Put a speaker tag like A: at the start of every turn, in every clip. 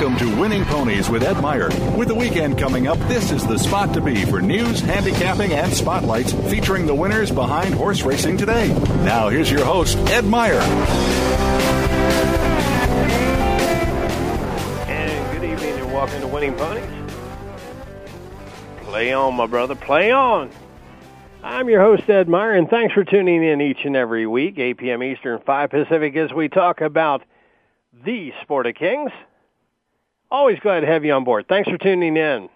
A: Welcome to Winning Ponies with Ed Meyer. With the weekend coming up, this is the spot to be for news, handicapping, and spotlights featuring the winners behind horse racing today. Now, here's your host, Ed Meyer.
B: And good evening and welcome to Winning Ponies. Play on, my brother, play on. I'm your host, Ed Meyer, and thanks for tuning in each and every week, 8 p.m. Eastern, 5 Pacific, as we talk about the Sport of Kings. Always glad to have you on board. Thanks for tuning in.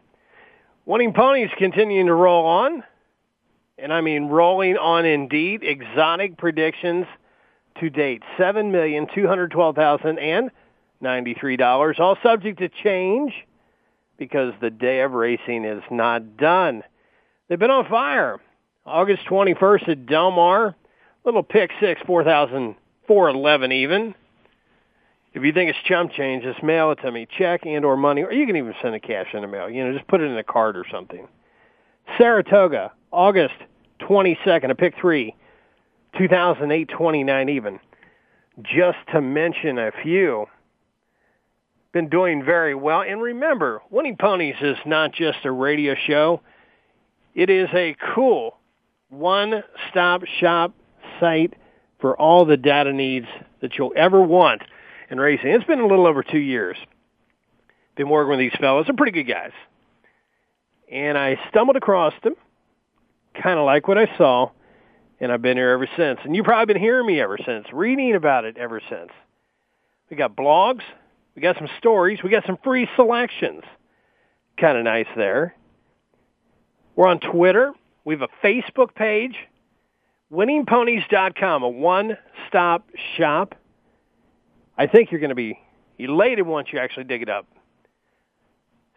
B: Winning Ponies continuing to roll on, and I mean rolling on indeed. Exotic predictions to date, seven million two hundred twelve thousand and ninety-three dollars. All subject to change because the day of racing is not done. They've been on fire. August twenty-first at Del Mar, little pick six, four thousand four eleven even. If you think it's chump change, just mail it to me, check and or money, or you can even send a cash in the mail. You know, just put it in a card or something. Saratoga, August 22nd, a pick three, 2008, 29 even. Just to mention a few. Been doing very well. And remember, Winning Ponies is not just a radio show. It is a cool one-stop shop site for all the data needs that you'll ever want in racing. It's been a little over two years. Been working with these fellows. They're pretty good guys. And I stumbled across them, kind of like what I saw, and I've been here ever since. And you've probably been hearing me ever since, reading about it ever since. We got blogs. We got some stories. We got some free selections. Kind of nice there. We're on Twitter. We have a Facebook page. WinningPonies.com, a one-stop shop. I think you're going to be elated once you actually dig it up.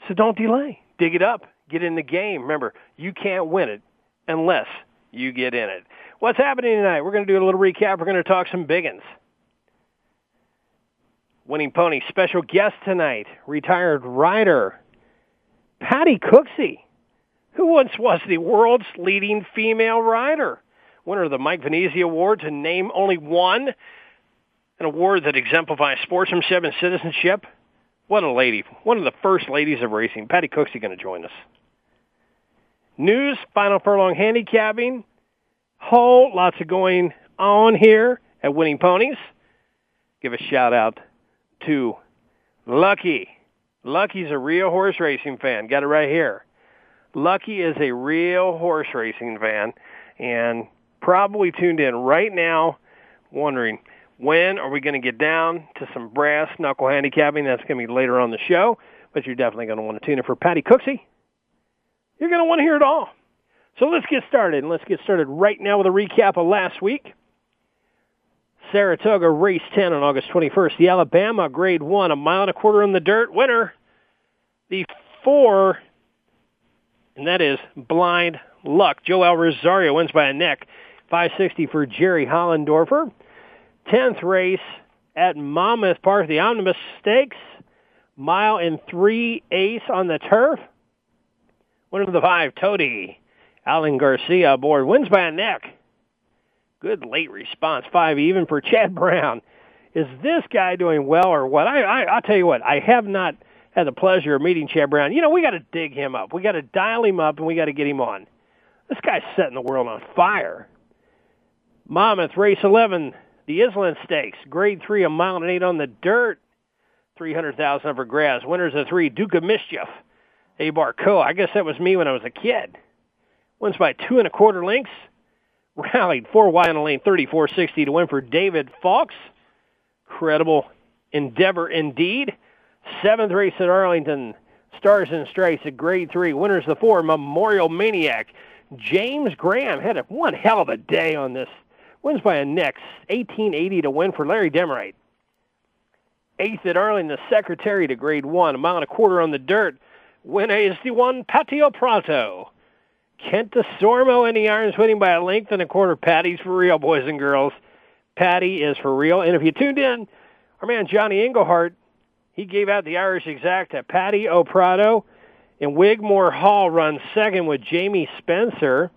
B: So don't delay. Dig it up. Get in the game. Remember, you can't win it unless you get in it. What's happening tonight? We're going to do a little recap. We're going to talk some biggins. Winning Pony special guest tonight, retired rider Patty Cooksey, who once was the world's leading female rider, winner of the Mike Venezia Award to name only one an award that exemplifies sportsmanship and citizenship. What a lady. One of the first ladies of racing. Patty Cooksey going to join us. News, final furlong handicapping. Whole lots of going on here at Winning Ponies. Give a shout out to Lucky. Lucky's a real horse racing fan. Got it right here. Lucky is a real horse racing fan and probably tuned in right now wondering, when are we going to get down to some brass knuckle handicapping? That's going to be later on the show, but you're definitely going to want to tune in for Patty Cooksey. You're going to want to hear it all. So let's get started, and let's get started right now with a recap of last week. Saratoga Race 10 on August 21st. The Alabama Grade 1, a mile and a quarter in the dirt. Winner, the four, and that is Blind Luck. Joel Rosario wins by a neck. 560 for Jerry Hollendorfer. 10th race at Monmouth Park, the Omnibus Stakes, mile and three ace on the turf. Winner of the five, Toady. Alan Garcia aboard, wins by a neck. Good late response, five even for Chad Brown. Is this guy doing well or what? I, I I'll tell you what, I have not had the pleasure of meeting Chad Brown. You know, we got to dig him up. We got to dial him up, and we got to get him on. This guy's setting the world on fire. Monmouth Race 11, the Island Stakes, Grade 3, a mile and eight on the dirt. 300000 for grass. Winners of three, Duke of Mischief. A Barco. I guess that was me when I was a kid. Wins by two and a quarter lengths. Rallied four wide on the lane, 34-60 to win for David Fox. Credible endeavor indeed. Seventh race at Arlington. Stars and Stripes at grade three. Winners the four, Memorial Maniac. James Graham had a, one hell of a day on this. Wins by a neck, 1880 to win for Larry Demerite. Eighth at Arlington, the Secretariat grade one, a mile and a quarter on the dirt. Win is the one, Paddy O'Prado. Kent Desormeaux in the irons winning by a length and a quarter. Patty's for real, boys and girls. Patty is for real. And if you tuned in, our man Johnny Englehart, he gave out the Irish exact at Paddy O'Prado. And Wigmore Hall runs second with Jamie Spencer.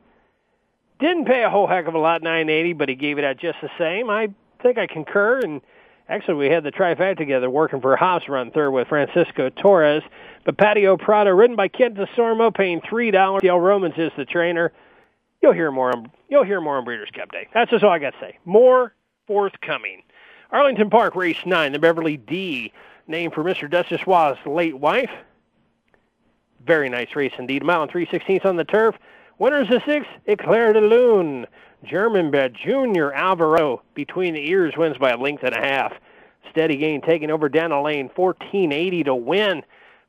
B: Didn't pay a whole heck of a lot, 980, but he gave it out just the same. I think I concur. And actually, we had the trifecta together working for a house run third with Francisco Torres. But Paddy O'Prado, ridden by Kent Desormeaux, paying three dollars. Dale Romans is the trainer. You'll hear more. On, you'll hear more on Breeders' Cup Day. That's just all I got to say. More forthcoming. Arlington Park Race Nine, the Beverly D, named for Mr. Duchossois's late wife. Very nice race indeed. A mile and three sixteenths on the turf. Winners the six, Eclair de Lune. German bet Junior Alvarado between the ears wins by a length and a half. Steady gain taking over down the lane, 1480 to win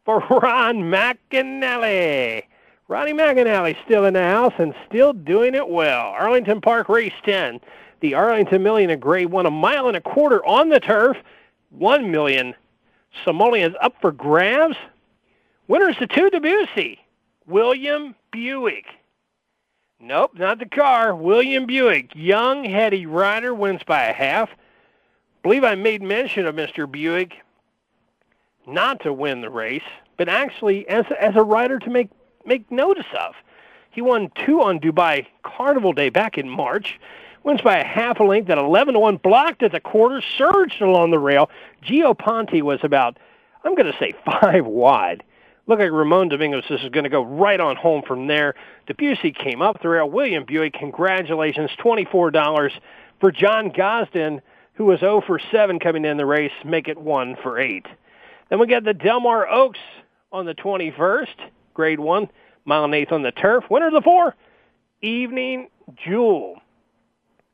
B: for Ron McAnally. Ronnie McAnally still in the house and still doing it well. Arlington Park Race 10. The Arlington Million of Grade 1, a mile and a quarter on the turf. One million Simoleons up for grabs. Winners to two Debussy. William Buick. Nope, not the car. William Buick. Young, heady rider wins by a half. believe I made mention of Mr. Buick not to win the race, but actually as as a rider to make make notice of. He won two on Dubai Carnival Day back in March. Wins by a half a length at 11 to 1, blocked at the quarter, surged along the rail. Gio Ponte was about, I'm going to say, five wide. Look like Ramon Dominguez this is going to go right on home from there. Debussy came up the rail. William Buick, congratulations, $24 for John Gosden, who was 0 for 7 coming in the race, make it 1 for 8. Then we got the Del Mar Oaks on the 21st, grade 1, mile and eighth on the turf. Winner of the four, Evening Jewel.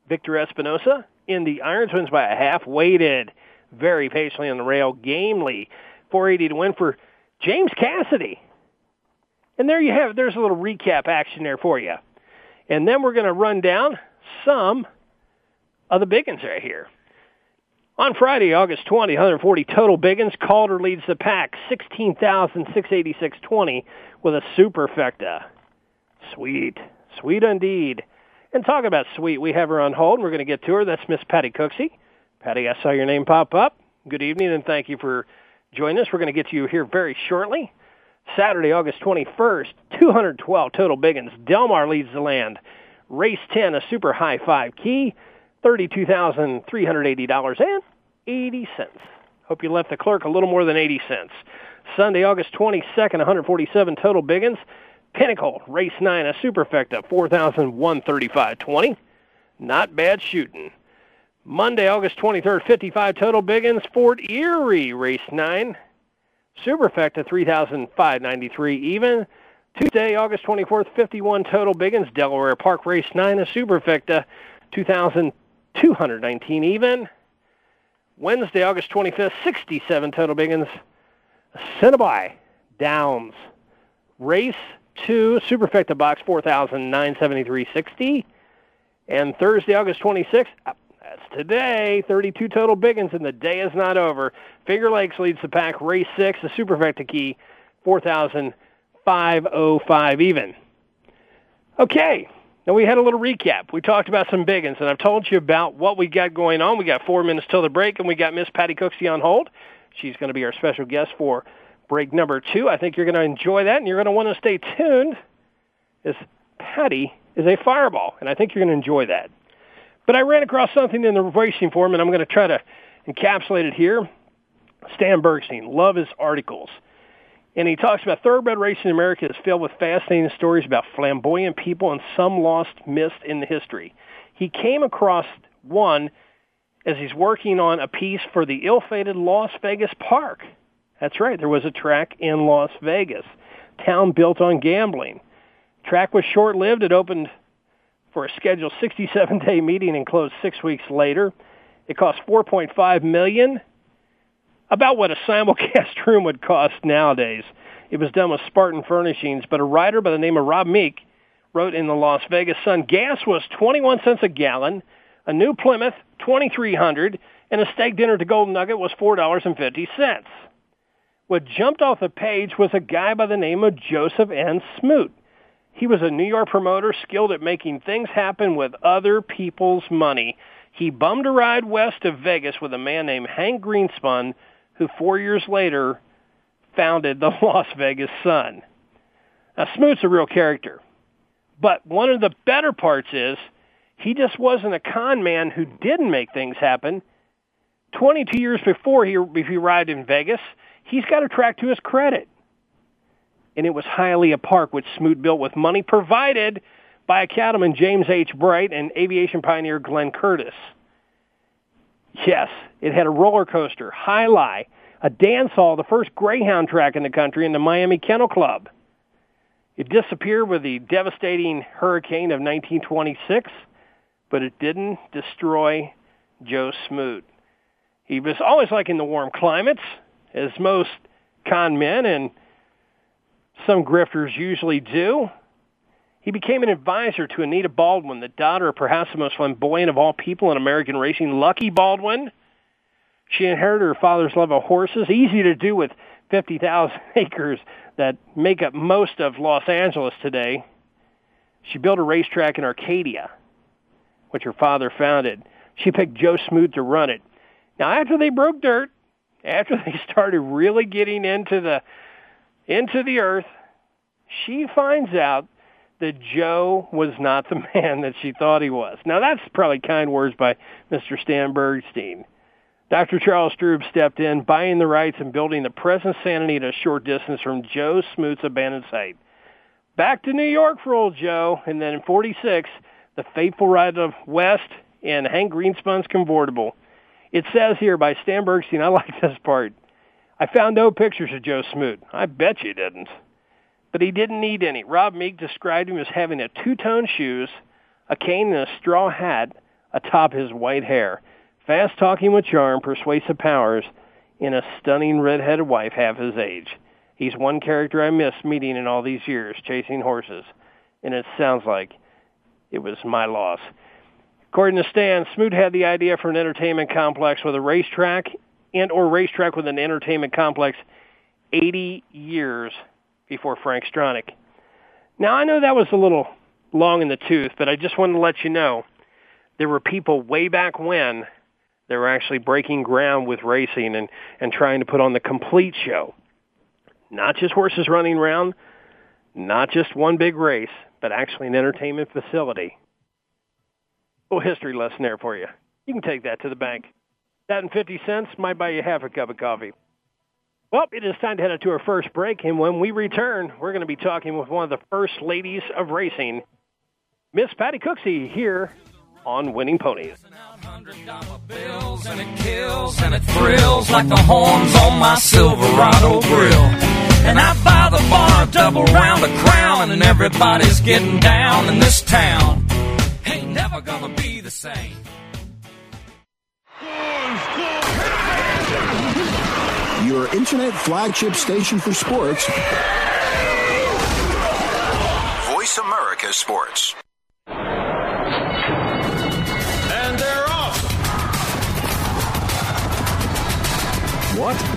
B: Victor Espinoza in the Irons wins by a half, weighted very patiently on the rail, gamely. 480 to win for James Cassidy. And there you have it. There's a little recap action there for you. And then we're going to run down some of the big ones right here. On Friday, August 20, 140 total biggins. Calder leads the pack, 16,686.20 with a superfecta. Sweet. Sweet indeed. And talk about sweet, we have her on hold. and We're going to get to her. That's Miss Patty Cooksey. Patty, I saw your name pop up. Good evening, and thank you for joining us. We're going to get to you here very shortly. Saturday, August 21st, 212 total biggins. Del Mar leads the land. Race 10, a super high five key. $32,380.80. Hope you left the clerk a little more than 80 cents. Sunday, August 22nd, 147 total biggins. Pinnacle, race 9, a superfecta, 4,135.20. Not bad shooting. Monday, August 23rd, 55 total biggins. Fort Erie, race 9. Superfecta, 3,593 even. Tuesday, August 24th, 51 total biggins. Delaware Park, race 9, a superfecta, 2,219 even. Wednesday, August 25th, 67 total biggins. Cinnabai Downs. Race 2, Superfecta box, 4,973.60. And Thursday, August 26th, uh, that's today, 32 total biggins, and the day is not over. Finger Lakes leads the pack. Race 6, the Superfecta key, 4,505 even. Okay, now we had a little recap. We talked about some big ones, and I've told you about what we got going on. We got four minutes till the break, and we got Miss Patty Cooksey on hold. She's going to be our special guest for break number two. I think you're going to enjoy that, and you're going to want to stay tuned. As Patty is a fireball, and I think you're going to enjoy that. But I ran across something in the racing form, and I'm going to try to encapsulate it here. Stan Bergstein, love his articles. And he talks about thoroughbred racing in America is filled with fascinating stories about flamboyant people and some lost, missed in the history. He came across one as he's working on a piece for the ill-fated Las Vegas Park. That's right, there was a track in Las Vegas, town built on gambling. Track was short-lived. It opened for a scheduled 67-day meeting and closed six weeks later. It cost 4.5 million about what a simulcast room would cost nowadays. It was done with Spartan Furnishings, but a writer by the name of Rob Meek wrote in the Las Vegas Sun, gas was 21 cents a gallon, a new Plymouth 2300, and a steak dinner to Golden Nugget was $4.50. What jumped off the page was a guy by the name of Joseph N. Smoot. He was a New York promoter skilled at making things happen with other people's money. He bummed a ride west of Vegas with a man named Hank Greenspun, who four years later founded the Las Vegas Sun. Now, Smoot's a real character. But one of the better parts is he just wasn't a con man who didn't make things happen. 22 years before he, he arrived in Vegas, he's got a track to his credit. And it was Hialeah Park, which Smoot built with money provided by a cattleman James H. Bright and aviation pioneer Glenn Curtiss. Yes, it had a roller coaster, jai alai, a dance hall, the first Greyhound track in the country, and the Miami Kennel Club. It disappeared with the devastating hurricane of 1926, but it didn't destroy Joe Smoot. He was always liking the warm climates, as most con men and some grifters usually do. He became an advisor to Anita Baldwin, the daughter of perhaps the most flamboyant of all people in American racing, Lucky Baldwin. She inherited her father's love of horses, easy to do with 50,000 acres that make up most of Los Angeles today. She built a racetrack in Arcadia, which her father founded. She picked Joe Smoot to run it. Now, after they broke dirt, after they started really getting into the into the earth, she finds out that Joe was not the man that she thought he was. Now, that's probably kind words by Mr. Stan Bergstein. Dr. Charles Strub stepped in, buying the rights and building the present Santa Anita a short distance from Joe Smoot's abandoned site. Back to New York for old Joe, and then in 46, the fateful ride of West in Hank Greenspun's convertible. It says here by Stan Bergstein, I like this part. I found no pictures of Joe Smoot. I bet you didn't. But he didn't need any. Rob Meek described him as having a two-tone shoes, a cane, and a straw hat atop his white hair. Fast talking with charm, persuasive powers, and a stunning red-headed wife half his age. He's one character I missed meeting in all these years, chasing horses. And it sounds like it was my loss. According to Stan, Smoot had the idea for an entertainment complex with a racetrack and or racetrack with an entertainment complex 80 years before Frank Stronach. Now, I know that was a little long in the tooth, but I just wanted to let you know there were people way back when they were actually breaking ground with racing and, and trying to put on the complete show. Not just horses running around, not just one big race, but actually an entertainment facility little history lesson there for you. You can take that to the bank. That and 50 cents might buy you half a cup of coffee. Well, it is time to head to our first break, and when we return, we're going to be talking with one of the first ladies of racing, Miss Patty Cooksey, here on Winning Ponies. Bills and it kills and it thrills like the horns on my Silverado grill. And I buy the bar double round crown, and everybody's getting down in this town ain't never gonna be the same.
C: Your internet flagship station for sports.
A: Voice America Sports. And they're off. What?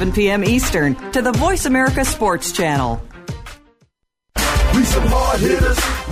D: 7 p.m. Eastern to the Voice America Sports Channel.
E: We some hard hitters.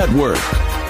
E: Network.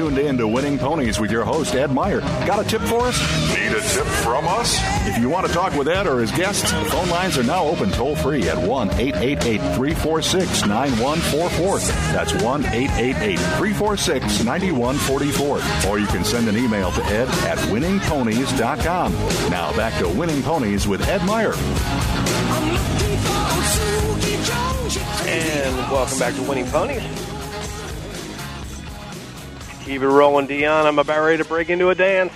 A: Tuned in to Winning Ponies with your host, Ed Meyer. Got a tip for us?
F: Need a tip from us?
A: If you want to talk with Ed or his guests, phone lines are now open toll free at 1 888 346 9144. That's 1 888 346 9144. Or you can send an email to ed at winningponies.com. Now back to Winning Ponies with Ed Meyer.
B: And welcome back to Winning Ponies. Keep it rolling, Dion. I'm about ready to break into a dance.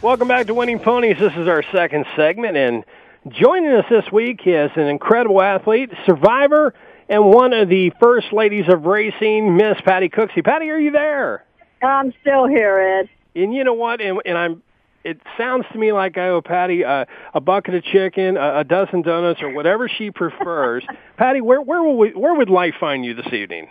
B: Welcome back to Winning Ponies. This is our second segment, and joining us this week is an incredible athlete, survivor, and one of the first ladies of racing, Miss Patty Cooksey. Patty, are you there?
G: I'm still here, Ed.
B: And you know what? And, and I'm. It sounds to me like I owe Patty uh, a bucket of chicken, a, a dozen donuts, or whatever she prefers. Patty, where where will we, where would life find you this evening?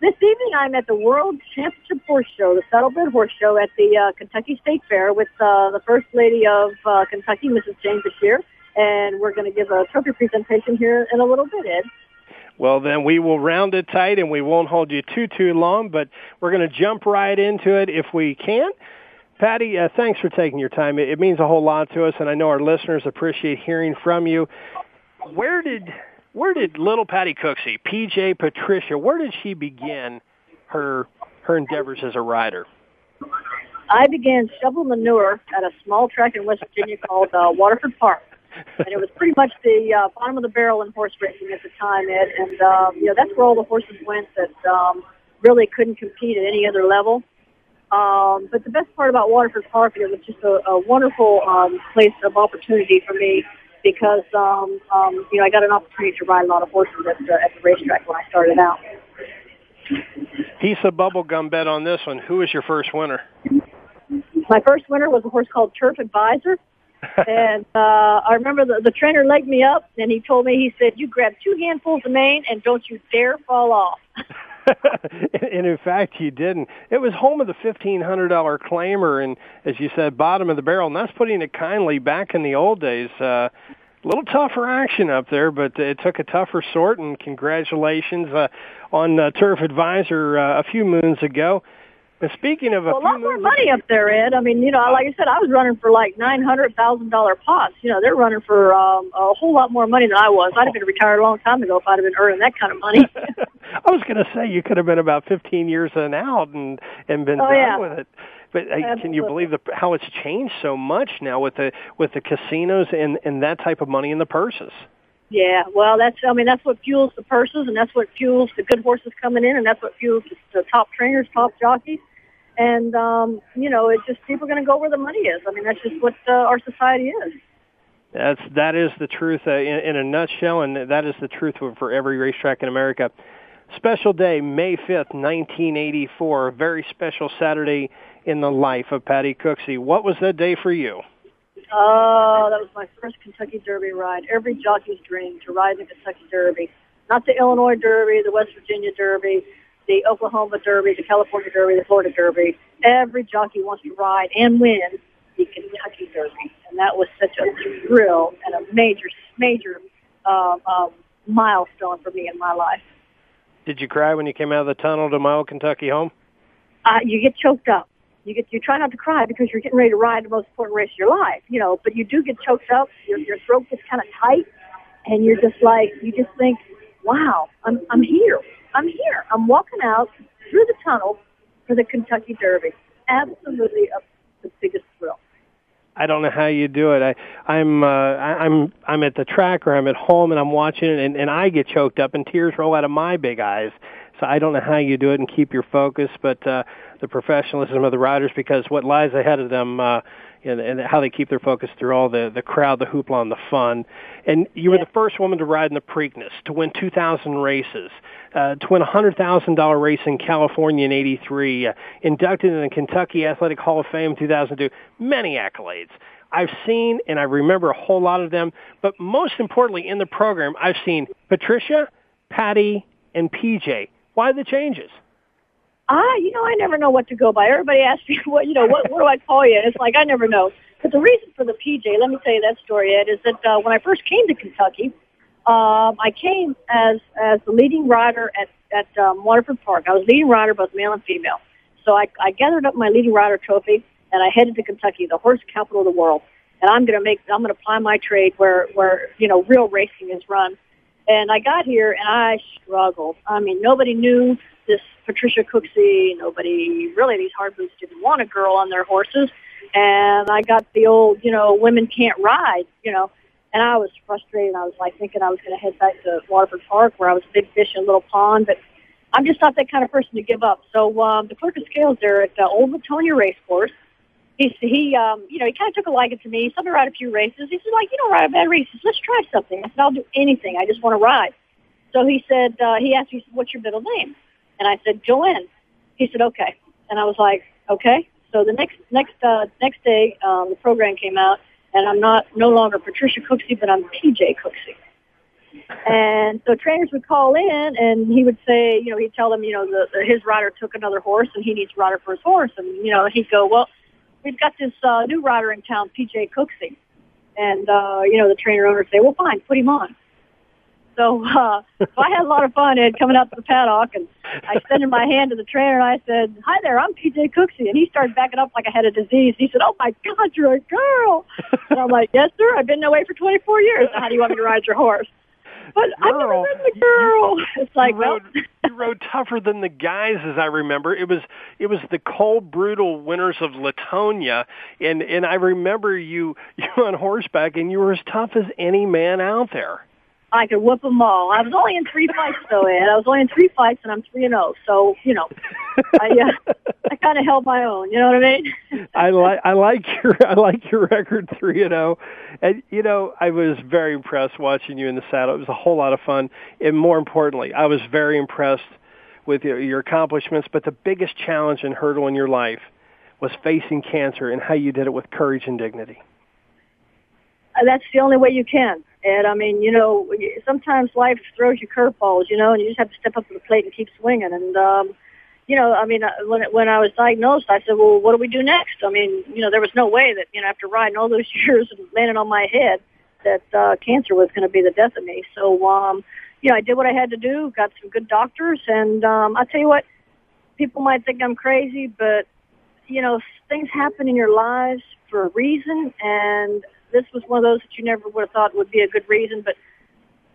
G: This evening, I'm at the World Championship Horse Show, the Saddlebred Horse Show at the uh, Kentucky State Fair with uh, the First Lady of uh, Kentucky, Mrs. Jane Beshear, and we're going to give a trophy presentation here in a little bit, Ed.
B: Well, then we will round it tight and we won't hold you too, too long, but we're going to jump right into it if we can. Patty, uh, thanks for taking your time. It, it means a whole lot to us, and I know our listeners appreciate hearing from you. Where did where did little Patty Cooksey, PJ Patricia, where did she begin her her endeavors as a rider?
G: I began shovel manure at a small track in West Virginia called uh, Waterford Park. and it was pretty much the uh, bottom of the barrel in horse racing at the time, Ed. And um, you know that's where all the horses went that um, really couldn't compete at any other level. Um, but the best part about Waterford Park, it was just a, a wonderful um, place of opportunity for me because um, um, you know I got an opportunity to ride a lot of horses at the, at the racetrack when I started out.
B: Piece of bubblegum bet on this one. Who was your first winner?
G: My first winner was a horse called Turf Advisor. and uh, I remember the, the trainer legged me up, and he told me, he said, "You grab two handfuls of mane, and don't you dare fall off."
B: and in fact, you didn't. It was home of the fifteen hundred dollar claimer, and as you said, bottom of the barrel. And that's putting it kindly. Back in the old days, uh, a little tougher action up there, but it took a tougher sort. And congratulations uh, on uh, Turf Advisor uh, a few moons ago. And speaking of a
G: well, a lot more money up there, Ed. I mean, you know, like I said, I was running for like nine hundred thousand dollar pots. You know, they're running for um, a whole lot more money than I was. I'd have been retired a long time ago if I'd have been earning that kind of money.
B: I was going to say you could have been about 15 years and out and and been
G: Oh,
B: done
G: yeah.
B: with it. But uh, can you believe the, how it's changed so much now with the with the casinos and and that type of money in the purses?
G: Yeah, well, that's I mean that's what fuels the purses, and that's what fuels the good horses coming in, and that's what fuels the top trainers, top jockeys, and um, you know, it's just people are going to go where the money is. I mean, that's just what uh, our society is.
B: That's that is the truth uh, in, in a nutshell, and that is the truth for every racetrack in America. Special day, May 5th, 1984, a very special Saturday in the life of Patty Cooksey. What was that day for you?
G: Oh, that was my first Kentucky Derby ride. Every jockey's dream to ride the Kentucky Derby, not the Illinois Derby, the West Virginia Derby, the Oklahoma Derby, the California Derby, the Florida Derby. Every jockey wants to ride and win the Kentucky Derby, and that was such a thrill and a major, major uh, um, milestone for me in my life.
B: Did you cry when you came out of the tunnel to my old Kentucky home?
G: Uh, you get choked up. You get you try not to cry because you're getting ready to ride the most important race of your life, you know. But you do get choked up. Your your throat gets kind of tight, and you're just like you just think, "Wow, I'm I'm here. I'm here. I'm walking out through the tunnel for the Kentucky Derby. Absolutely a, the biggest thrill."
B: I don't know how you do it. I I'm uh I, I'm I'm at the track or I'm at home and I'm watching it and, and I get choked up and tears roll out of my big eyes. So I don't know how you do it and keep your focus, but uh the professionalism of the riders because what lies ahead of them uh and, and how they keep their focus through all the the crowd, the hoopla, and the fun. And you were the first woman to ride in the Preakness, to win 2,000 races, uh, to win a hundred thousand dollar race in California in '83, uh, inducted in the Kentucky Athletic Hall of Fame in 2002. Many accolades. I've seen and I remember a whole lot of them, but most importantly in the program, I've seen Patricia, Patty, and PJ. Why the changes?
G: Ah, you know, I never know what to go by. Everybody asks me, what you know, what what do I call you? And it's like I never know. But the reason for the PJ, let me tell you that story, Ed, is that uh, when I first came to Kentucky, um, I came as as the leading rider at at um, Waterford Park. I was leading rider, both male and female. So I, I gathered up my leading rider trophy and I headed to Kentucky, the horse capital of the world. And I'm going to make I'm going to apply my trade where where you know real racing is run. And I got here and I struggled. I mean, nobody knew this Patricia Cooksey. Nobody really these hard boots didn't want a girl on their horses. And I got the old, you know, women can't ride, you know. And I was frustrated. I was like thinking I was going to head back to Waterford Park where I was a big fish in a little pond, but I'm just not that kind of person to give up. So um, the clerk of scales there at uh, Old Latonia Race Course, he he um, you know he kind of took a liking to me. He saw me ride a few races. He said like you don't ride a bad race. Said, Let's try something. I said I'll do anything. I just want to ride. So he said uh, he asked me what's your middle name, and I said Joen. He said okay, and I was like okay. So the next next uh, next day um, the program came out and I'm not no longer Patricia Cooksey, but I'm PJ Cooksey. And so trainers would call in, and he would say, you know, he'd tell them, you know, the, the, his rider took another horse, and he needs a rider for his horse, and you know, he'd go, well, we've got this uh, new rider in town, PJ Cooksey, and uh, you know, the trainer owner would say, well, fine, put him on. So, uh, so I had a lot of fun, Ed, coming out to the paddock, and I extended my hand to the trainer, and I said, "Hi there, I'm PJ Cooksey," and he started backing up like I had a disease. He said, "Oh my God, you're a girl!" And I'm like, "Yes, sir. I've been away for 24 years. How do you want me to ride your horse?" But I've never been the girl.
B: You,
G: it's like,
B: you rode,
G: well,
B: you rode tougher than the guys, as I remember. It was it was the cold, brutal winters of Latonia, and and I remember you you on horseback, and you were as tough as any man out there.
G: I could whoop them all. I was only in three fights though, Ed. I was only in three fights, and I'm three and zero. So you know, I uh, I kind of held my own. You know what I mean?
B: I like I like your I like your record three and zero, and you know I was very impressed watching you in the saddle. It was a whole lot of fun, and more importantly, I was very impressed with your, your accomplishments. But the biggest challenge and hurdle in your life was facing cancer and how you did it with courage and dignity.
G: Uh, that's the only way you can. And I mean, you know, sometimes life throws you curveballs, you know, and you just have to step up to the plate and keep swinging. And um, you know, I mean, uh, when when I was diagnosed, I said, well, what do we do next? I mean, you know, there was no way that you know after riding all those years and landing on my head that uh, cancer was going to be the death of me. So, um, you know, I did what I had to do, got some good doctors, and um, I tell you what, people might think I'm crazy, but you know, things happen in your lives for a reason, and this was one of those that you never would have thought would be a good reason, but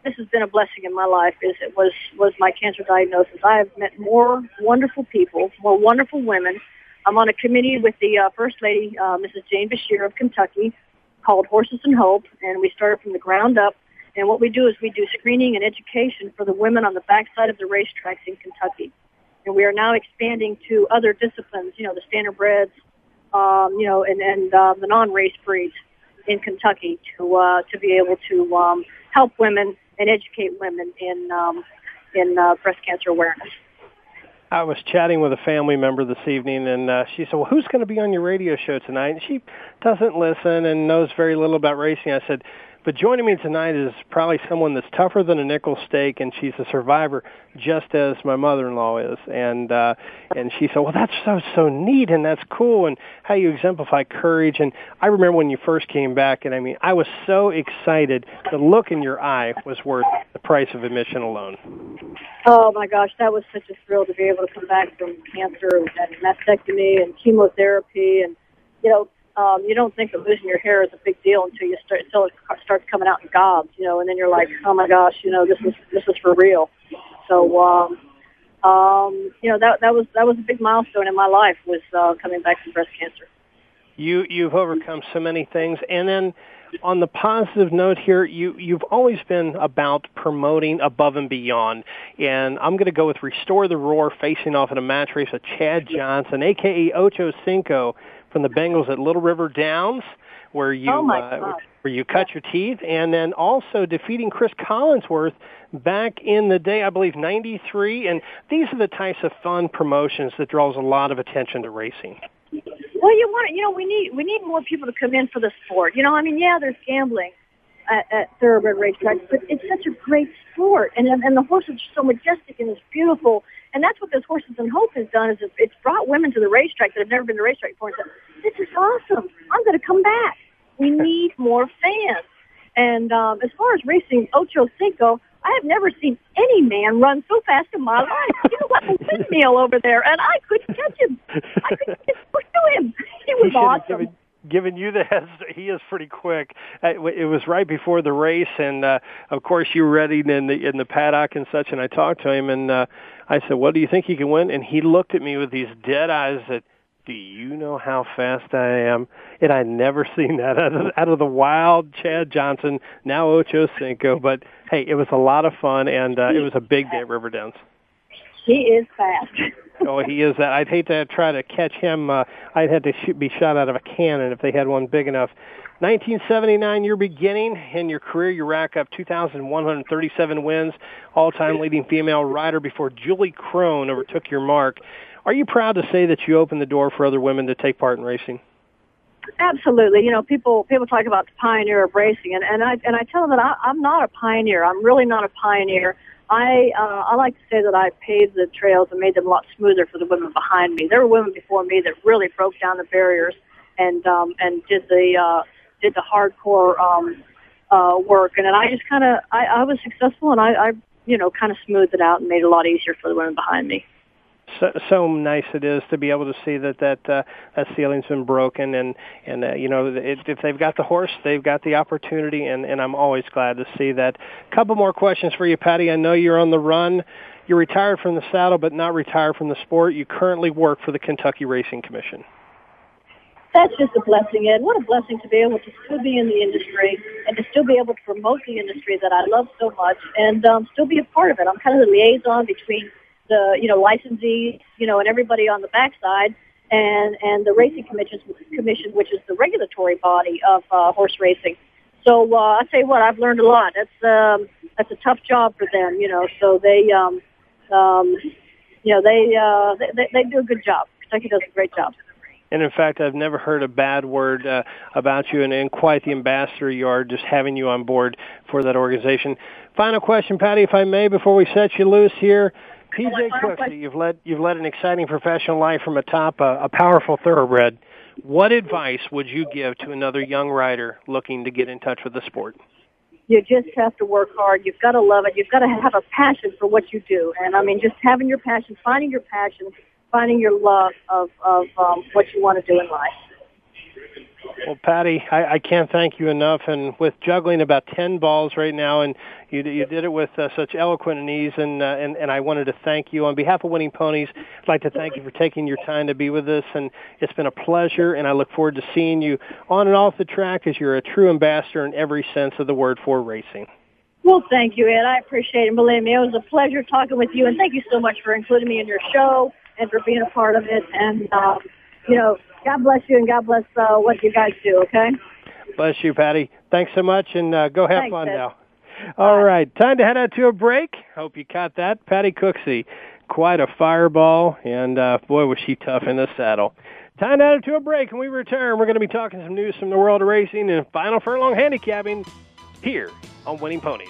G: this has been a blessing in my life. Is it was was my cancer diagnosis. I have met more wonderful people, more wonderful women. I'm on a committee with the uh, First Lady, uh, Mrs. Jane Beshear of Kentucky, called Horses and Hope, and we started from the ground up. And what we do is we do screening and education for the women on the backside of the racetracks in Kentucky. And we are now expanding to other disciplines, you know, the standardbreds, um, you know, and, and uh, the non-race breeds in Kentucky to uh, to be able to um, help women and educate women in um, in uh, breast cancer awareness.
B: I was chatting with a family member this evening, and uh, she said, "Well, who's going to be on your radio show tonight?" And she doesn't listen and knows very little about racing. I said, But joining me tonight is probably someone that's tougher than a nickel steak, and she's a survivor, just as my mother-in-law is. And uh, and she said, "Well, that's so so neat, and that's cool, and how you exemplify courage." And I remember when you first came back, and I mean, I was so excited. The look in your eye was worth the price of admission alone.
G: Oh my gosh, that was such a thrill to be able to come back from cancer and mastectomy and chemotherapy, and you know um, you don't think that losing your hair is a big deal until you start until it starts coming out in gobs, you know, and then you're like, oh my gosh, you know, this is this is for real. So, um, um, you know, that that was that was a big milestone in my life was uh, coming back from breast cancer.
B: You you've overcome so many things, and then on the positive note here, you you've always been about promoting above and beyond, and I'm going to go with Restore the Roar, facing off in a match race with Chad Johnson, aka Ocho Cinco from the Bengals at Little River Downs, where you
G: oh
B: uh, where you cut your teeth, and then also defeating Chris Collinsworth back in the day, I believe '93. And these are the types of fun promotions that draws a lot of attention to racing.
G: Well, you want you know we need we need more people to come in for the sport. You know, I mean, yeah, there's gambling at, at thoroughbred racetracks, but it's such a great sport, and and the horses are so majestic and it's beautiful and that's what this Horses and Hope has done is it's brought women to the racetrack that have never been to racetrack before and said, this is awesome. I'm going to come back. We need more fans. And um, as far as racing Ocho Cinco, I have never seen any man run so fast in my life. He was like a windmill over there, and I couldn't catch him. I couldn't get to him. He was awesome
B: giving you the heads. He is pretty quick. Uh, it was right before the race, and uh, of course you were ready in the in the paddock and such. And I talked to him, and uh, I said, "What do you think he can win?" And he looked at me with these dead eyes that. Do you know how fast I am? And I'd never seen that out of, out of the wild Chad Johnson, now Ocho Cinco. But hey, it was a lot of fun, and uh, it was a big day at River Downs.
G: He is fast.
B: oh, he is that. I'd hate to try to catch him. Uh, I'd have to shoot, be shot out of a cannon if they had one big enough. 1979, your beginning in your career, you rack up 2,137 wins, all-time leading female rider before Julie Krone overtook your mark. Are you proud to say that you opened the door for other women to take part in racing?
G: Absolutely. You know, people people talk about the pioneer of racing, and and I and I tell them that I, I'm not a pioneer. I'm really not a pioneer. I uh, I like to say that I paved the trails and made them a lot smoother for the women behind me. There were women before me that really broke down the barriers and um, and did the uh, did the hardcore um, uh, work, and then I just kind of I, I was successful, and I, I you know kind of smoothed it out and made it a lot easier for the women behind me
B: so, so nice it is to be able to see that that uh, that ceiling's been broken and and uh, you know it, if they've got the horse they've got the opportunity and and I'm always glad to see that. Couple more questions for you, Patty. I know you're on the run. You're retired from the saddle, but not retired from the sport. You currently work for the Kentucky Racing Commission.
G: That's just a blessing, Ed. What a blessing to be able to still be in the industry and to still be able to promote the industry that I love so much and um, still be a part of it. I'm kind of the liaison between the you know licensees, you know, and everybody on the backside, and and the racing commission, commission, which is the regulatory body of uh, horse racing. So uh, I tell you what, I've learned a lot. That's um, that's a tough job for them, you know. So they, um, um, you know, they, uh, they they do a good job. Kentucky does a great job.
B: And in fact, I've never heard a bad word uh, about you, and, and quite the ambassador you are, just having you on board for that organization. Final question, Patty, if I may, before we set you loose here. PJ Cooksey, you've led you've led an exciting professional life from atop a, a powerful thoroughbred. What advice would you give to another young rider looking to get in touch with the sport?
G: You just have to work hard. You've got to love it. You've got to have a passion for what you do. And I mean, just having your passion, finding your passion, finding your love of of um, what you want to do in life.
B: Well, Patty, I, I can't thank you enough. And with juggling about ten balls right now, and you, you did it with uh, such eloquent and ease, and, uh, and and I wanted to thank you on behalf of Winning Ponies. I'd like to thank you for taking your time to be with us, and it's been a pleasure. And I look forward to seeing you on and off the track as you're a true ambassador in every sense of the word for racing.
G: Well, thank you, Ed. I appreciate it. Believe me, it was a pleasure talking with you, and thank you so much for including me in your show and for being a part of it. And uh, you know, God bless you and God bless uh, what you guys do, okay?
B: Bless you, Patty. Thanks so much, and uh, go have
G: Thanks,
B: fun
G: Ed.
B: now. All right, time to head out to a break. Hope you caught that. Patty Cooksey, quite a fireball, and uh, boy, was she tough in the saddle. Time to head out to a break, and we return. We're going to be talking some news from the world of racing and final furlong handicapping here on Winning Ponies.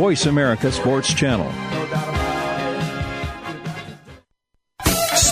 H: Voice America Sports Channel.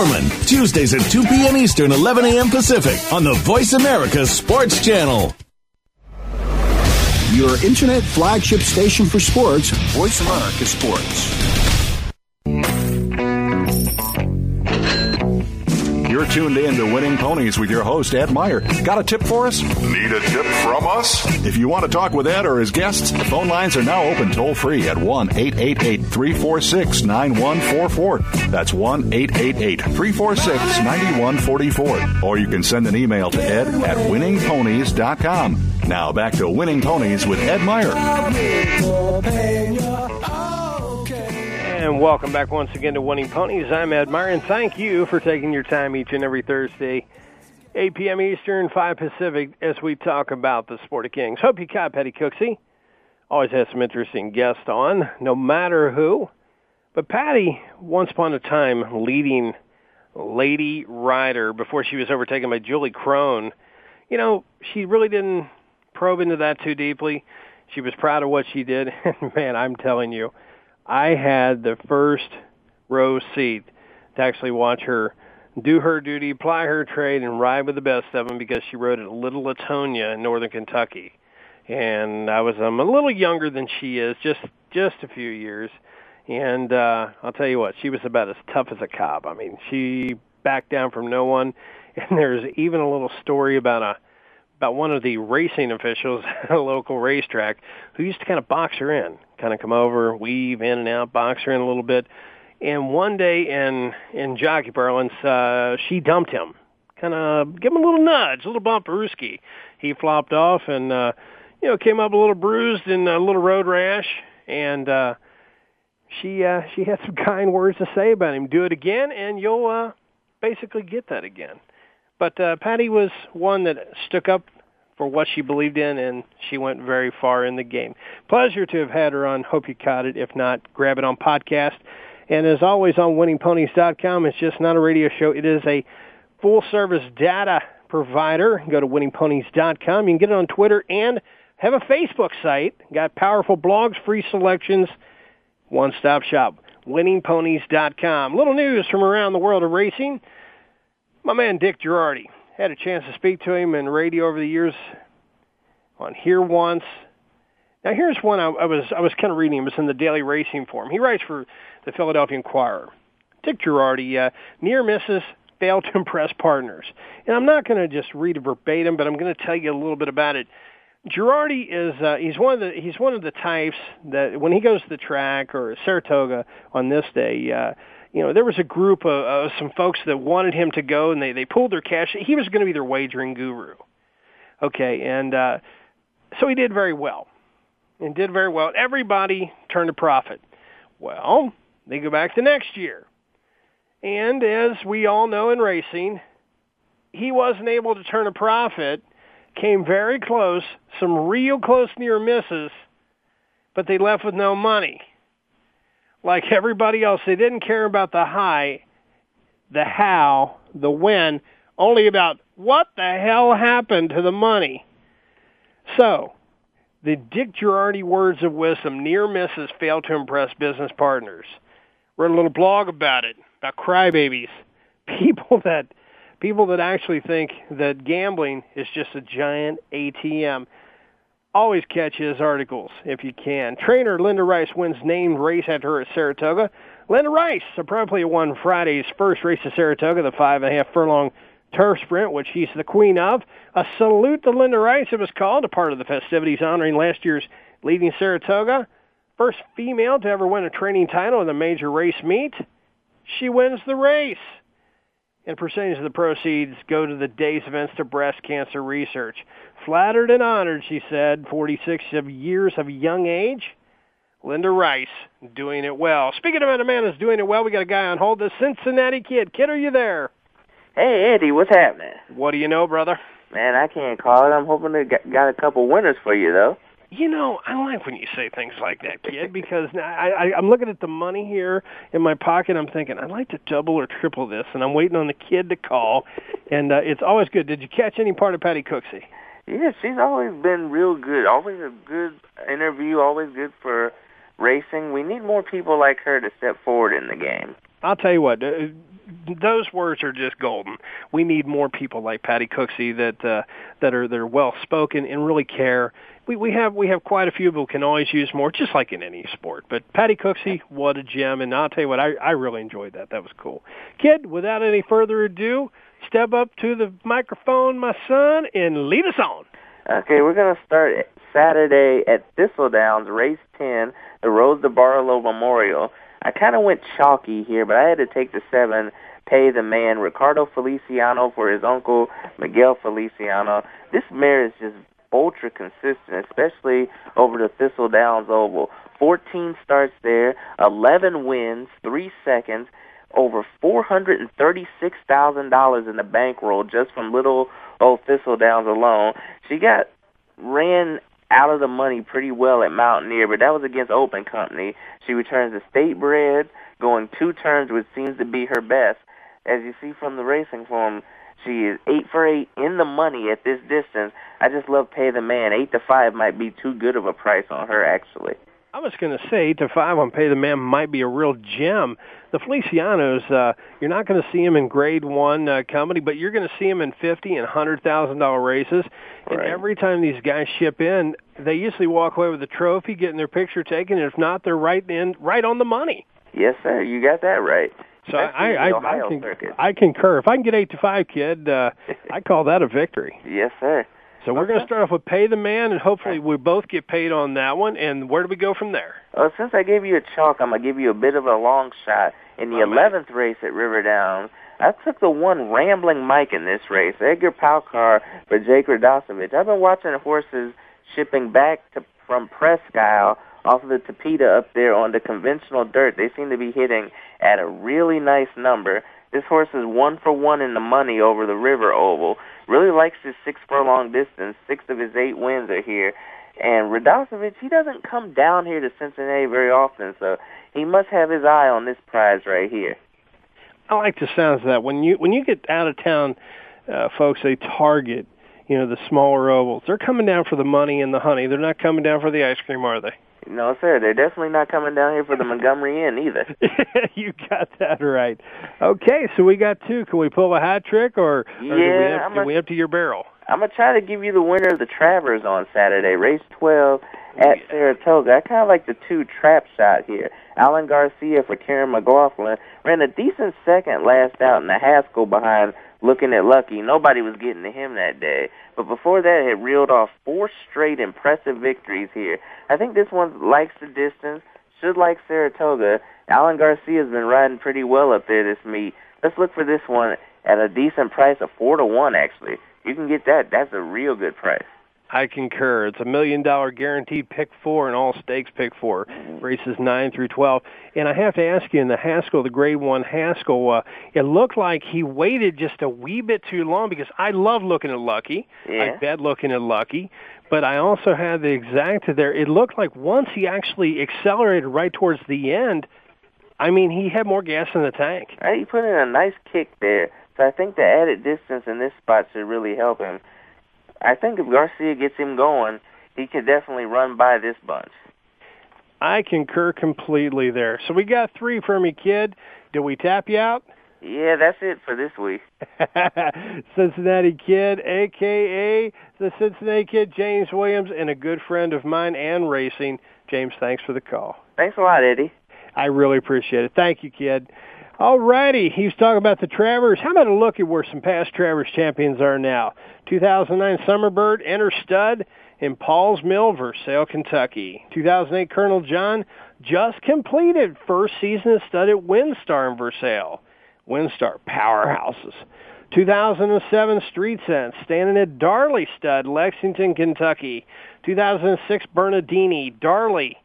E: Tuesdays at 2 p.m. Eastern, 11 a.m. Pacific on the Voice America Sports Channel.
C: Your internet flagship station for sports, Voice America Sports.
A: Tuned in to Winning Ponies with your host, Ed Meyer. Got a tip for us?
F: Need a tip from us?
A: If you want to talk with Ed or his guests, the phone lines are now open toll free at 1 888 346 9144. That's 1 888 346 9144. Or you can send an email to ed at winningponies.com. Now back to Winning Ponies with Ed Meyer.
B: And welcome back once again to Winning Ponies. I'm Ed Meyer, and thank you for taking your time each and every Thursday, 8 p.m. Eastern, 5 Pacific, as we talk about the Sport of Kings. Hope you caught Patty Cooksey. Always has some interesting guests on, no matter who. But Patty, once upon a time, leading Lady Rider before she was overtaken by Julie Krone, you know, she really didn't probe into that too deeply. She was proud of what she did. And man, I'm telling you, I had the first row seat to actually watch her do her duty, ply her trade, and ride with the best of them because she rode at Little Latonia in northern Kentucky. And I was um, a little younger than she is, just just a few years. And uh, I'll tell you what, she was about as tough as a cop. I mean, she backed down from no one. And there's even a little story about a about one of the racing officials at a local racetrack who used to kind of box her in, kind of come over, weave in and out, box her in a little bit. And one day in in jockey parlance, uh, she dumped him, kind of give him a little nudge, a little bump, Ruski. He flopped off and uh, you know came up a little bruised and a little road rash, and uh, she uh, she had some kind words to say about him. Do it again, and you'll uh, basically get that again. But uh, Patty was one that stuck up for what she believed in, and she went very far in the game. Pleasure to have had her on. Hope you caught it. If not, grab it on podcast. And as always on winningponies.com, it's just not a radio show. It is a full-service data provider. Go to winningponies.com. You can get it on Twitter and have a Facebook site. Got powerful blogs, free selections, one-stop shop. winningponies.com. Little news from around the world of racing. My man Dick Jerardi. Had a chance to speak to him in radio over the years on Here Once. Now here's one I, I was I was kind of reading. It was in the Daily Racing Form. He writes for the Philadelphia Inquirer. Dick Jerardi, uh, near misses, failed to impress partners. And I'm not going to just read it verbatim, but I'm going to tell you a little bit about it. Jerardi is uh, he's one of the he's one of the types that when he goes to the track or Saratoga on this day, uh, you know, there was a group of uh, some folks that wanted him to go, and they they pulled their cash. He was going to be their wagering guru. Okay, and uh, so he did very well, and did very well. Everybody turned a profit. Well, they go back to next year, and as we all know in racing, he wasn't able to turn a profit came very close, some real close near misses, but they left with no money. Like everybody else, they didn't care about the high, the how, the when, only about what the hell happened to the money. So, the Dick Jerardi words of wisdom, near misses fail to impress business partners. Wrote a little blog about it, about crybabies, people that people that actually think that gambling is just a giant ATM. Always catch his articles if you can. Trainer Linda Rice wins named race after her at Saratoga. Linda Rice appropriately won Friday's first race at Saratoga, the five and a half furlong turf sprint, which she's the queen of. A salute to Linda Rice, it was called, a part of the festivities honoring last year's leading Saratoga. First female to ever win a training title in a major race meet. She wins the race and percentage of the proceeds go to the day's events to breast cancer research. Flattered and honored, she said, 46 of years of young age. Linda Rice doing it well. Speaking of a man who's doing it well, we got a guy on hold, the Cincinnati Kid. Kid, are you there?
I: Hey, Eddie, what's happening?
B: What do you know, brother?
I: Man, I can't call it. I'm hoping to get, got a couple winners for you, though.
B: You know, I like when you say things like that, kid, because I, I, I'm looking at the money here in my pocket. I'm thinking I'd like to double or triple this, and I'm waiting on the kid to call. And uh, it's always good. Did you catch any part of Patty Cooksey?
I: Yeah, she's always been real good. Always a good interview. Always good for racing. We need more people like her to step forward in the game.
B: I'll tell you what. Uh, those words are just golden. We need more people like Patty Cooksey that uh, that are that are well spoken and really care we, we have we have quite a few who can always use more, just like in any sport. But Patty Cooksey, what a gem! And I'll tell you what, I, I really enjoyed that. That was cool. Kid, without any further ado, step up to the microphone, my son, and lead us on.
I: Okay, we're gonna start Saturday at Thistledowns, race ten, the Rose to Barlow Memorial. I kind of went chalky here, but I had to take the seven pay the man Ricardo Feliciano for his uncle Miguel Feliciano. This mare is just ultra consistent, especially over the Thistle Downs Oval. 14 starts there, 11 wins, 3 seconds, over $436,000 in the bankroll just from little old Thistle Downs alone. She got ran out of the money pretty well at Mountaineer, but that was against Open Company. She returns to State Bred, going two turns, which seems to be her best. As you see from the racing form, she is eight for eight in the money at this distance. I just love pay the man. Eight to five might be too good of a price on her, actually.
B: I was going to say eight to five on pay the man might be a real gem. The Felicianos, uh, you're not going to see them in Grade One uh, company, but you're going to see them in fifty and hundred thousand dollar races. And
I: right.
B: every time these guys ship in, they usually walk away with a trophy, getting their picture taken. And if not, they're right in, right on the money.
I: Yes, sir. You got that right.
B: So I, I, I, can, I concur. If I can get eight to five, kid, uh, I call that a victory.
I: Yes, sir.
B: So we're going to start off with pay the man, and hopefully we both get paid on that one. And where do we go from there?
I: Well, since I gave you a chalk, I'm going to give you a bit of a long shot. In the oh, 11th man. race at River Downs, I took the one Rambling Mike in this race, Edgar Paucar for Jake Radosevich. I've been watching horses shipping back to from Presque Isle off of the Tapeta up there on the conventional dirt. They seem to be hitting at a really nice number. This horse is one for one in the money over the River Oval. Really likes his six furlong distance. Six of his eight wins are here. And Radosevich, he doesn't come down here to Cincinnati very often, so he must have his eye on this prize right here.
B: I like the sounds of that. When you when you get out of town uh, folks they target you know the smaller ovals. They're coming down for the money and the honey. They're not coming down for the ice cream, are they?
I: No, sir. They're definitely not coming down here for the Montgomery Inn either.
B: you got that right. Okay, so we got two. Can we pull a hat trick, or,
I: yeah,
B: do we, have,
I: I'm
B: do
I: a,
B: we empty your barrel?
I: I'm gonna try to give you the winner of the Travers on Saturday, race 12 at Saratoga. I kind of like the two trap shot here. Alan Garcia for Kiaran McLaughlin ran a decent second last out in the Haskell behind Lookin At Lucky. Nobody was getting to him that day. But before that, had reeled off four straight impressive victories here. I think this one likes the distance, should like Saratoga. Alan Garcia's been riding pretty well up there this meet. Let's look for this one at a decent price of four to one. Actually, you can get that. That's a real good price.
B: I concur. It's a million dollar guaranteed pick four and all stakes pick four, races nine through twelve. And I have to ask you, in the Haskell, the Grade One Haskell, uh, it looked like he waited just a wee bit too long because I love Lookin At Lucky.
I: Yeah.
B: I bet Lookin At Lucky, but I also had the exacta there. It looked like once he actually accelerated right towards the end, I mean, he had more gas in the tank.
I: He put in a nice kick there. So I think the added distance in this spot should really help him. I think if Garcia gets him going, he could definitely run by this bunch.
B: I concur completely there. So we got three from you, kid. Did we tap you out?
I: Yeah, that's it for this week.
B: Cincinnati Kid, a.k.a. the Cincinnati Kid, James Williams, and a good friend of mine and racing. James, thanks for the call.
I: Thanks a lot, Eddie.
B: I really appreciate it. Thank you, kid. All righty, he was talking about the Travers. How about a look at where some past Travers champions are now? 2009 Summerbird, Enter Stud in Paul's Mill, Versailles, Kentucky. 2008 Colonel John just completed first season of stud at WinStar in Versailles. WinStar powerhouses. 2007 Street Sense standing at Darley Stud, Lexington, Kentucky. 2006 Bernardini, Darley.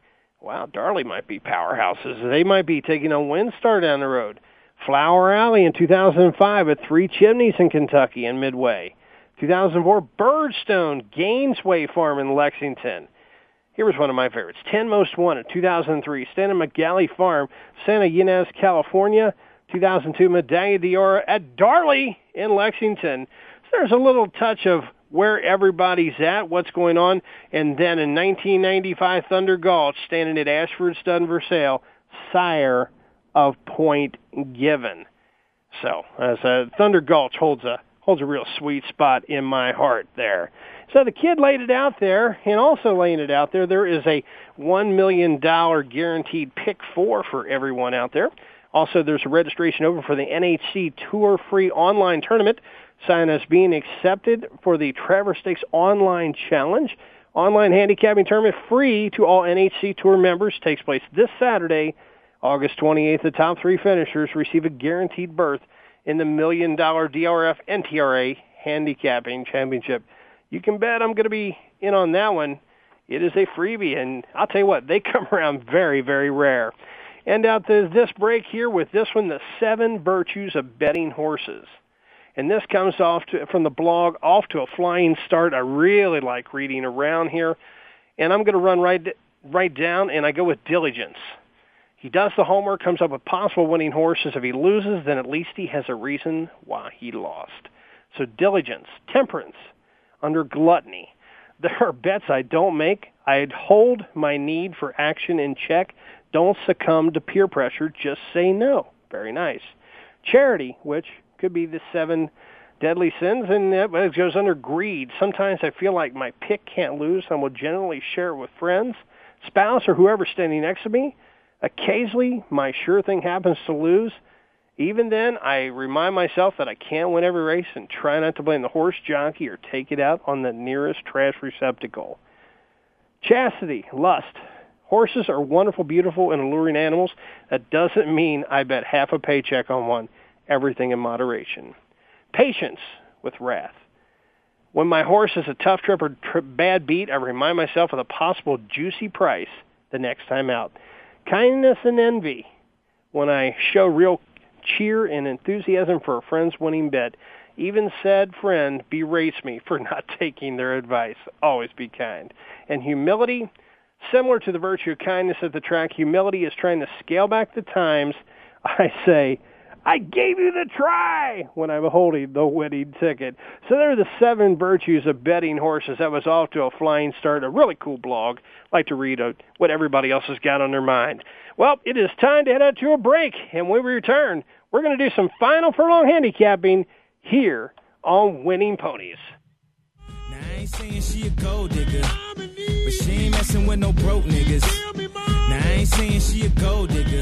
B: Wow, Darley might be powerhouses. They might be taking on WinStar down the road. Flower Alley in 2005 at Three Chimneys in Kentucky and Midway. 2004 Birdstone, Gainesway Farm in Lexington. Here was one of my favorites. 10 Most Wanted, 2003. Stan and McGalley Farm, Santa Ynez, California. 2002 Medaglia d'Oro at Darley in Lexington. So there's a little touch of where everybody's at, what's going on, and then in 1995 Thunder Gulch, standing at Ashford Stud in Versailles, sire of Point Given. So as a Thunder Gulch holds a holds a real sweet spot in my heart there. So the kid laid it out there, and also laying it out there, there is a one million dollar guaranteed pick four for everyone out there. Also, there's a registration open for the NHC Tour Free Online Tournament. Sign us being accepted for the Travers Stakes Online Challenge. Online handicapping tournament free to all NHC Tour members takes place this Saturday, August 28th. The top three finishers receive a guaranteed berth in the million dollar DRF NTRA handicapping championship. You can bet I'm going to be in on that one. It is a freebie, and I'll tell you what, they come around very, very rare. End out this break here with this one, the seven virtues of betting horses. And this comes off to, from the blog off to a flying start. I really like reading around here. And I'm going to run right, right down, and I go with diligence. He does the homework, comes up with possible winning horses. If he loses, then at least he has a reason why he lost. So diligence, temperance, under gluttony. There are bets I don't make. I'd hold my need for action in check. Don't succumb to peer pressure. Just say no. Very nice. Charity, which could be the seven deadly sins, and it goes under greed. Sometimes I feel like my pick can't lose. I will generally share it with friends, spouse, or whoever's standing next to me. Occasionally, my sure thing happens to lose. Even then, I remind myself that I can't win every race and try not to blame the horse jockey or take it out on the nearest trash receptacle. Chastity, lust. Horses are wonderful, beautiful, and alluring animals. That doesn't mean I bet half a paycheck on one. Everything in moderation. Patience with wrath. When my horse is a tough trip or tri- bad beat, I remind myself of the possible juicy price the next time out. Kindness and envy. When I show real cheer and enthusiasm for a friend's winning bet, even said friend berates me for not taking their advice. Always be kind. And humility, similar to the virtue of kindness at the track, humility is trying to scale back the times I say, I gave you the try when I'm holding the winning ticket. So there are the seven virtues of betting horses. That was off to a flying start. A really cool blog. I like to read uh, what everybody else has got on their mind. Well, it is time to head out to a break, and when we return, we're going to do some final furlong handicapping here on Winning Ponies.
J: Now, I ain't saying she a gold digger, but she ain't messing with no broke niggas. Now, I ain't saying she a gold digger,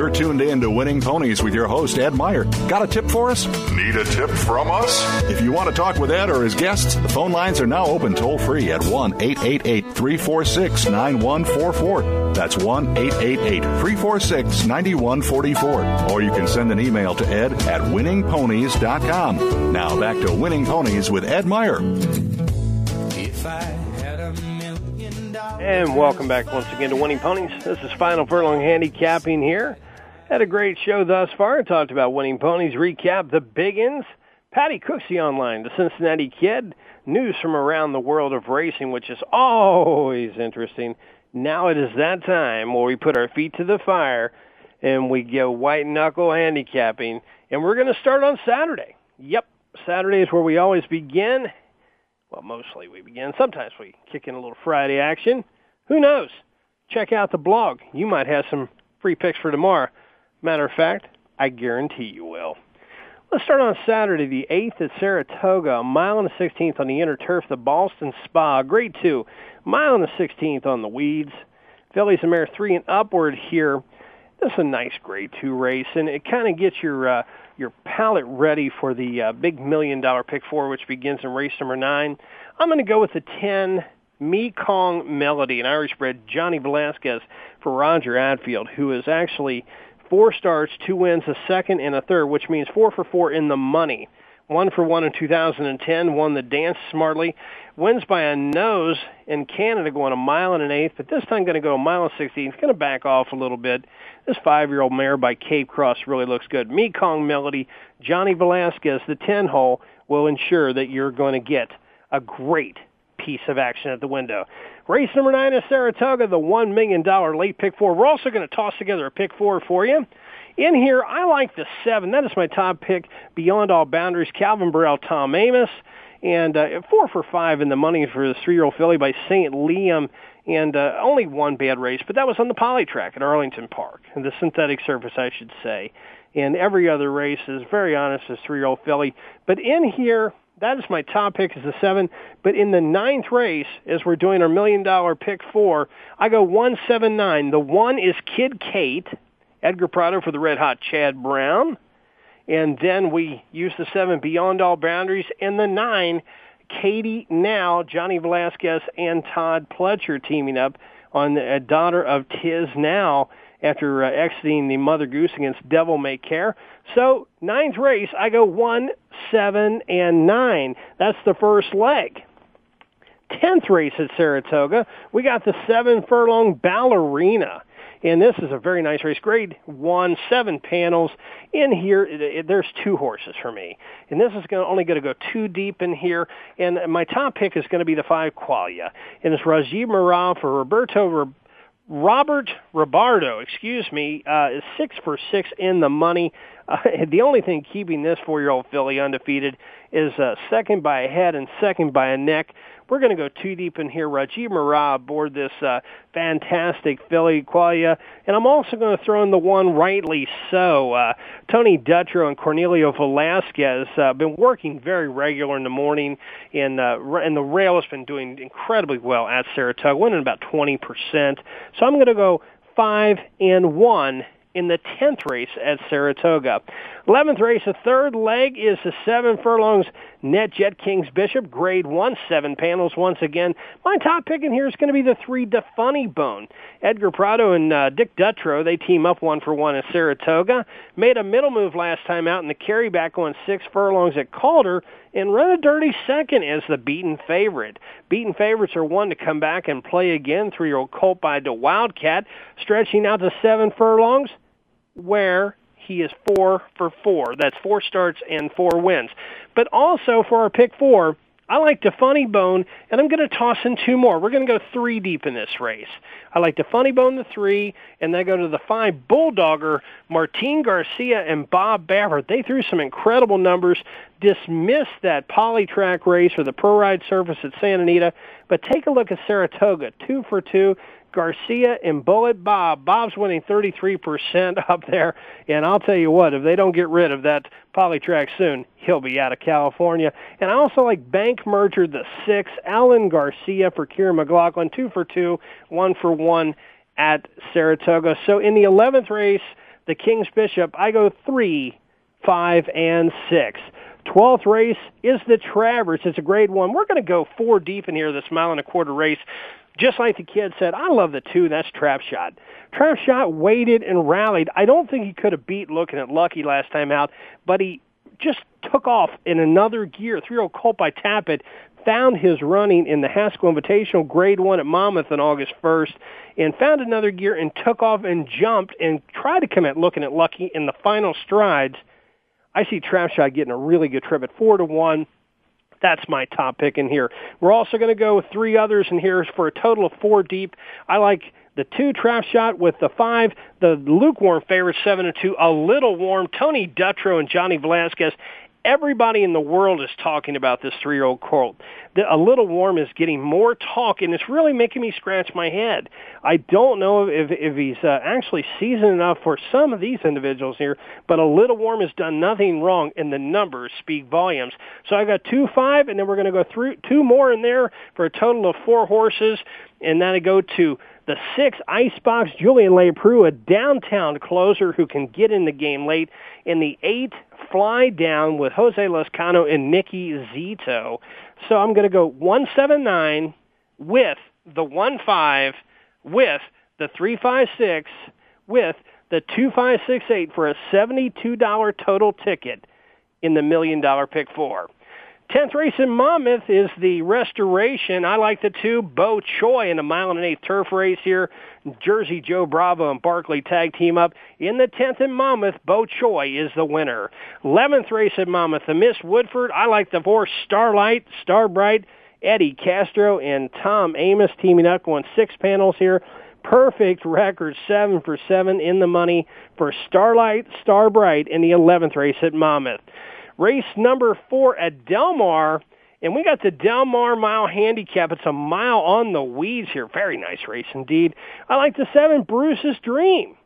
A: You're tuned in to Winning Ponies with your host, Ed Meyer. Got a tip for us?
F: Need a tip from us?
A: If you want to talk with Ed or his guests, the phone lines are now open toll free at 1 888 346 9144. That's 1 888 346 9144. Or you can send an email to ed at winningponies.com. Now back to Winning Ponies with Ed Meyer.
J: If I had a million dollars.
B: And welcome back once again to Winning Ponies. This is Final Furlong Handicapping here. Had a great show thus far. Talked about Winning Ponies, recap the Biggins, Patty Cooksey online, the Cincinnati Kid, news from around the world of racing, which is always interesting. Now it is that time where we put our feet to the fire and we go white knuckle handicapping. And we're going to start on Saturday. Yep, Saturday is where we always begin. Well, mostly we begin. Sometimes we kick in a little Friday action. Who knows? Check out the blog. You might have some free picks for tomorrow. Matter of fact, I guarantee you will. Let's start on Saturday, the 8th at Saratoga, a mile and a 16th on the inner turf, the Boston Spa, grade 2, mile and a 16th on the weeds. Fillies and Mare 3 and upward here. This is a nice grade 2 race, and it kind of gets your uh, your palate ready for the uh, big million dollar pick four, which begins in race number 9. I'm going to go with the 10 Mekong Melody, an Irish bred Johnny Velazquez for Roger Attfield, who is actually four starts, two wins, a second, and a third, which means four for four in the money. One for one in 2010, won the dance smartly, wins by a nose in Canada going a mile and an eighth, but this time going to go a mile and 16. It's going to back off a little bit. This five-year-old mare by Cape Cross really looks good. Mekong Melody, Johnny Velazquez, the 10 hole will ensure that you're going to get a great piece of action at the window. Race number nine is Saratoga, the $1 million late pick four. We're also going to toss together a pick four for you. In here, I like the seven. That is my top pick, Beyond All Boundaries, Calvin Borel, Tom Amoss. And uh, four for five in the money for the three-year-old filly by St. Liam. And uh, only one bad race, but that was on the poly track at Arlington Park, and the synthetic surface, I should say. And every other race is very honest as three-year-old filly. But in here, that is my top pick is the seven. But in the ninth race, as we're doing our million dollar pick four, I go one seven nine. The one is Kid Kate, Edgar Prado for the Red Hot Chad Brown, and then we use the seven Beyond All Boundaries, and the nine Katie Now, Johnny Velazquez, and Todd Pletcher teaming up on a daughter of Tiznow after uh, exiting the Mother Goose against Devil May Care. So ninth race, I go one, seven, and nine. That's the first leg. Tenth race at Saratoga, we got the seven furlong ballerina. And this is a very nice race. Grade one, seven panels. In here, it, it, there's two horses for me. And this is gonna, only going to go two deep in here. And my top pick is going to be the five Qualia. And it's Rajiv Maragh for Roberto Robert Robardo, excuse me, uh, is six for six in the money. The only thing keeping this four-year-old filly undefeated is uh, second by a head and second by a neck. We're going to go too deep in here. Rajiv Maragh aboard this uh, fantastic filly Qualia. And I'm also going to throw in the one rightly so. Uh, Tony Dutrow and Cornelio Velasquez uh, been working very regular in the morning, and, uh, and the rail has been doing incredibly well at Saratoga, winning about 20%. So I'm going to go five and one in the 10th race at Saratoga. 11th race, the third leg is the seven furlongs NetJet Kings Bishop, grade one, seven panels once again. My top pick in here is going to be the three D' Funnybone. Edgar Prado and uh, Dick Dutrow, they team up one for one at Saratoga. Made a middle move last time out in the carryback on six furlongs at Calder and run a dirty second as the beaten favorite. Beaten favorites are one to come back and play again. Three-year-old Colt by the Wildcat, stretching out to seven furlongs, where he is four for four. That's four starts and four wins. But also for our pick four, I like the funny bone, and I'm going to toss in two more. We're going to go three deep in this race. I like the funny bone, the three, and then go to the five bulldogger, Martin Garcia and Bob Baffert. They threw some incredible numbers, dismissed that poly-track race or the pro ride surface at Santa Anita, but take a look at Saratoga, two for two. Garcia and Bullet Bob. Bob's winning 33% up there, and I'll tell you what, if they don't get rid of that polytrack soon, he'll be out of California. And I also like Bank Merger the six, Alan Garcia for Kiaran McLaughlin, two for two, one for one at Saratoga. So in the 11th race, the King's Bishop, I go three, five, and six. 12th race is the Travers. It's a grade one. We're going to go four deep in here, this mile and a quarter race just like the kid said, I love the two. That's Trap Shot. Trap Shot waited and rallied. I don't think he could have beat Lookin At Lucky last time out, but he just took off in another gear. Three-year-old Colt by Tapit found his running in the Haskell Invitational Grade 1 at Monmouth on August 1st and found another gear and took off and jumped and tried to come at Lookin At Lucky in the final strides. I see Trap Shot getting a really good trip at 4 to 1. That's my top pick in here. We're also going to go with three others in here for a total of four deep. I like the two trap shot with the five, the lukewarm favorite seven and two, a little warm. Tony Dutrow and Johnny Velazquez everybody in the world is talking about this three-year-old Colt. The, a little warm is getting more talk, and it's really making me scratch my head. I don't know if if he's uh, actually seasoned enough for some of these individuals here, but a little warm has done nothing wrong, and the numbers speak volumes. So I got two five, and then we're going to go through two more in there for a total of four horses, and then I go to the six, Icebox, Julien Leparoux, a downtown closer who can get in the game late. In the eight, Fly Down with Jose Lezcano and Nicky Zito. So I'm going to go 179 with the 1-5, with the 356, with the 2568 for a $72 total ticket in the million dollar pick four. Tenth race in Monmouth is the restoration. I like the two. Bo Choi in a mile and an eighth turf race here. Jersey Joe Bravo and Barkley tag team up. In the tenth in Monmouth, Bo Choi is the winner. Eleventh race in Monmouth, the Miss Woodford. I like the four Starlight, Starbright, Eddie Castro, and Tom Amoss teaming up going six panels here. Perfect record, seven for seven in the money for Starlight, Starbright in the 11th race at Monmouth. Race number four at Del Mar. And we got the Del Mar Mile Handicap. It's a mile on the weeds here. Very nice race indeed. I like the seven, Bruce's Dream.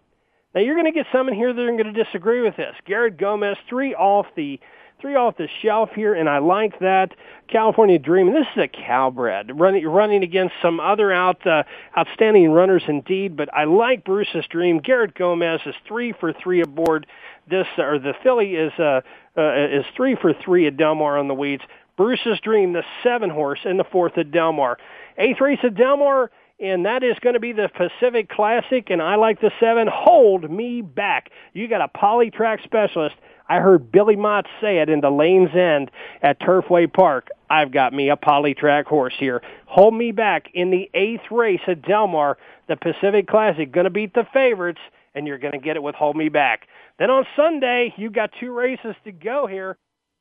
B: Now you're going to get some in here that are going to disagree with this. Garrett Gomez, three off the three off the shelf here, and I like that. California Dream. This is a Calbred running running against some other out uh, outstanding runners indeed, but I like Bruce's Dream. Garrett Gomez is three for three aboard this, or the filly is uh, uh, is three for three at Del Mar on the weeds. Bruce's Dream, the seven horse, in the fourth at Del Mar. Eighth race at Del Mar, and that is going to be the Pacific Classic, and I like the seven. Hold me back. You got a polytrack specialist. I heard Billy Mott say it in the lane's end at Turfway Park. I've got me a polytrack horse here. Hold me back in the eighth race at Delmar, the Pacific Classic. Going to beat the favorites, and you're going to get it with Hold Me Back. Then on Sunday, you got two races to go here.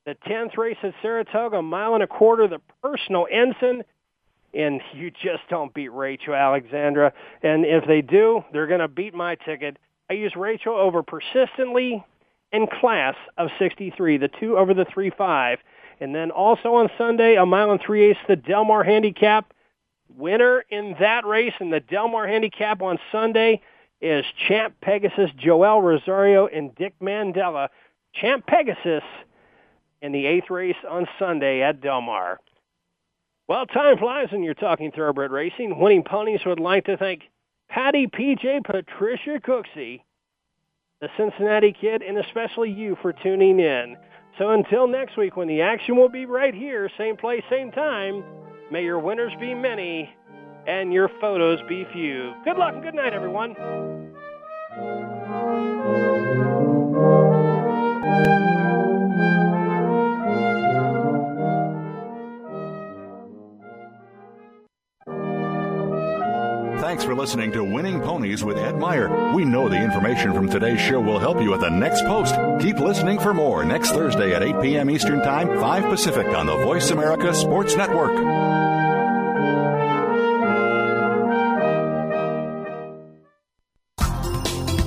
B: The 10th race at Saratoga, a mile and a quarter, the personal ensign. And you just don't beat Rachel Alexandra. And if they do, they're going to beat my ticket. I use Rachel over persistently in class of 63, the two over the 3-5. And then also on Sunday, a mile and three eighths, the Del Mar Handicap. Winner in that race in the Del Mar Handicap on Sunday is Champ Pegasus, Joel Rosario, and Dick Mandella. Champ Pegasus in the eighth race on Sunday at Del Mar. Well, time flies when you're talking thoroughbred racing. Winning Ponies would like to thank Patty, PJ, Patricia Cooksey, the Cincinnati Kid, and especially you for tuning in. So until next week when the action will be right here, same place, same time, may your winners be many and your photos be few. Good luck and good night, everyone.
A: Thanks for listening to Winning Ponies with Ed Meyer. We know the information from today's show will help you at the next post. Keep listening for more next Thursday at 8 p.m. Eastern Time, 5 Pacific on the Voice America Sports Network.